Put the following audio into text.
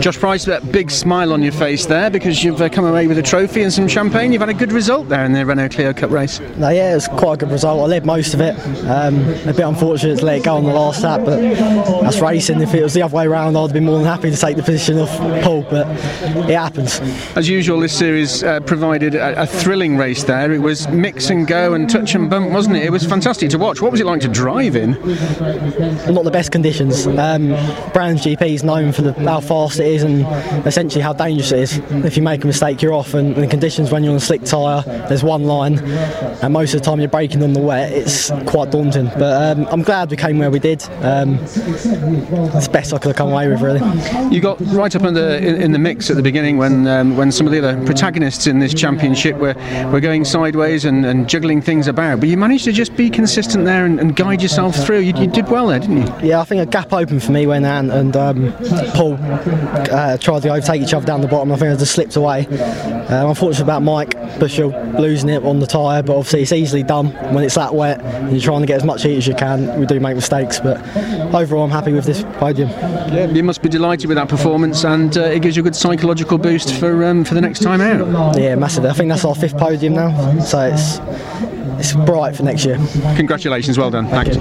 Josh Price, that big smile on your face there because you've uh, come away with a trophy and some champagne. You've had a good result there in the Renault Clio Cup race. No, yeah, it was quite a good result. I led most of it. Um, a bit unfortunate to let it go on the last lap, but that's racing. If it was the other way around, I'd be more than happy to take the position off Paul, but it happens. As usual, this series uh, provided a, a thrilling race there. It was mix and go and touch and bump, wasn't it? It was fantastic to watch. What was it like to drive in? Not the best conditions. Um, Brands GP is known for the, how fast it is and essentially how dangerous it is. If you make a mistake, you're off. And the conditions when you're on a slick tyre, there's one line, and most of the time you're braking on the wet. It's quite daunting. But um, I'm glad we came where we did. Um, it's the best I could have come away with, really. You got right up in the in, in the mix at the beginning when um, when some of the other protagonists in this championship were, were going sideways and, and juggling things about. But you managed to just be consistent there and, and guide yourself through. You, you did well there, didn't you? Yeah, I think a gap opened for me when and um, Paul uh, tried to overtake each other down the bottom. I think I just slipped away. I'm unfortunate about Mike Bushell losing it on the tyre, but obviously it's easily done when it's that wet. and You're trying to get as much heat as you can. We do make mistakes, but overall I'm happy with this podium. Yeah, you must be delighted with that performance, and uh, it gives you a good psychological boost for um, for the next time out. Yeah, massively. I think that's our fifth podium now, so it's it's bright for next year. Congratulations, well done. Thanks.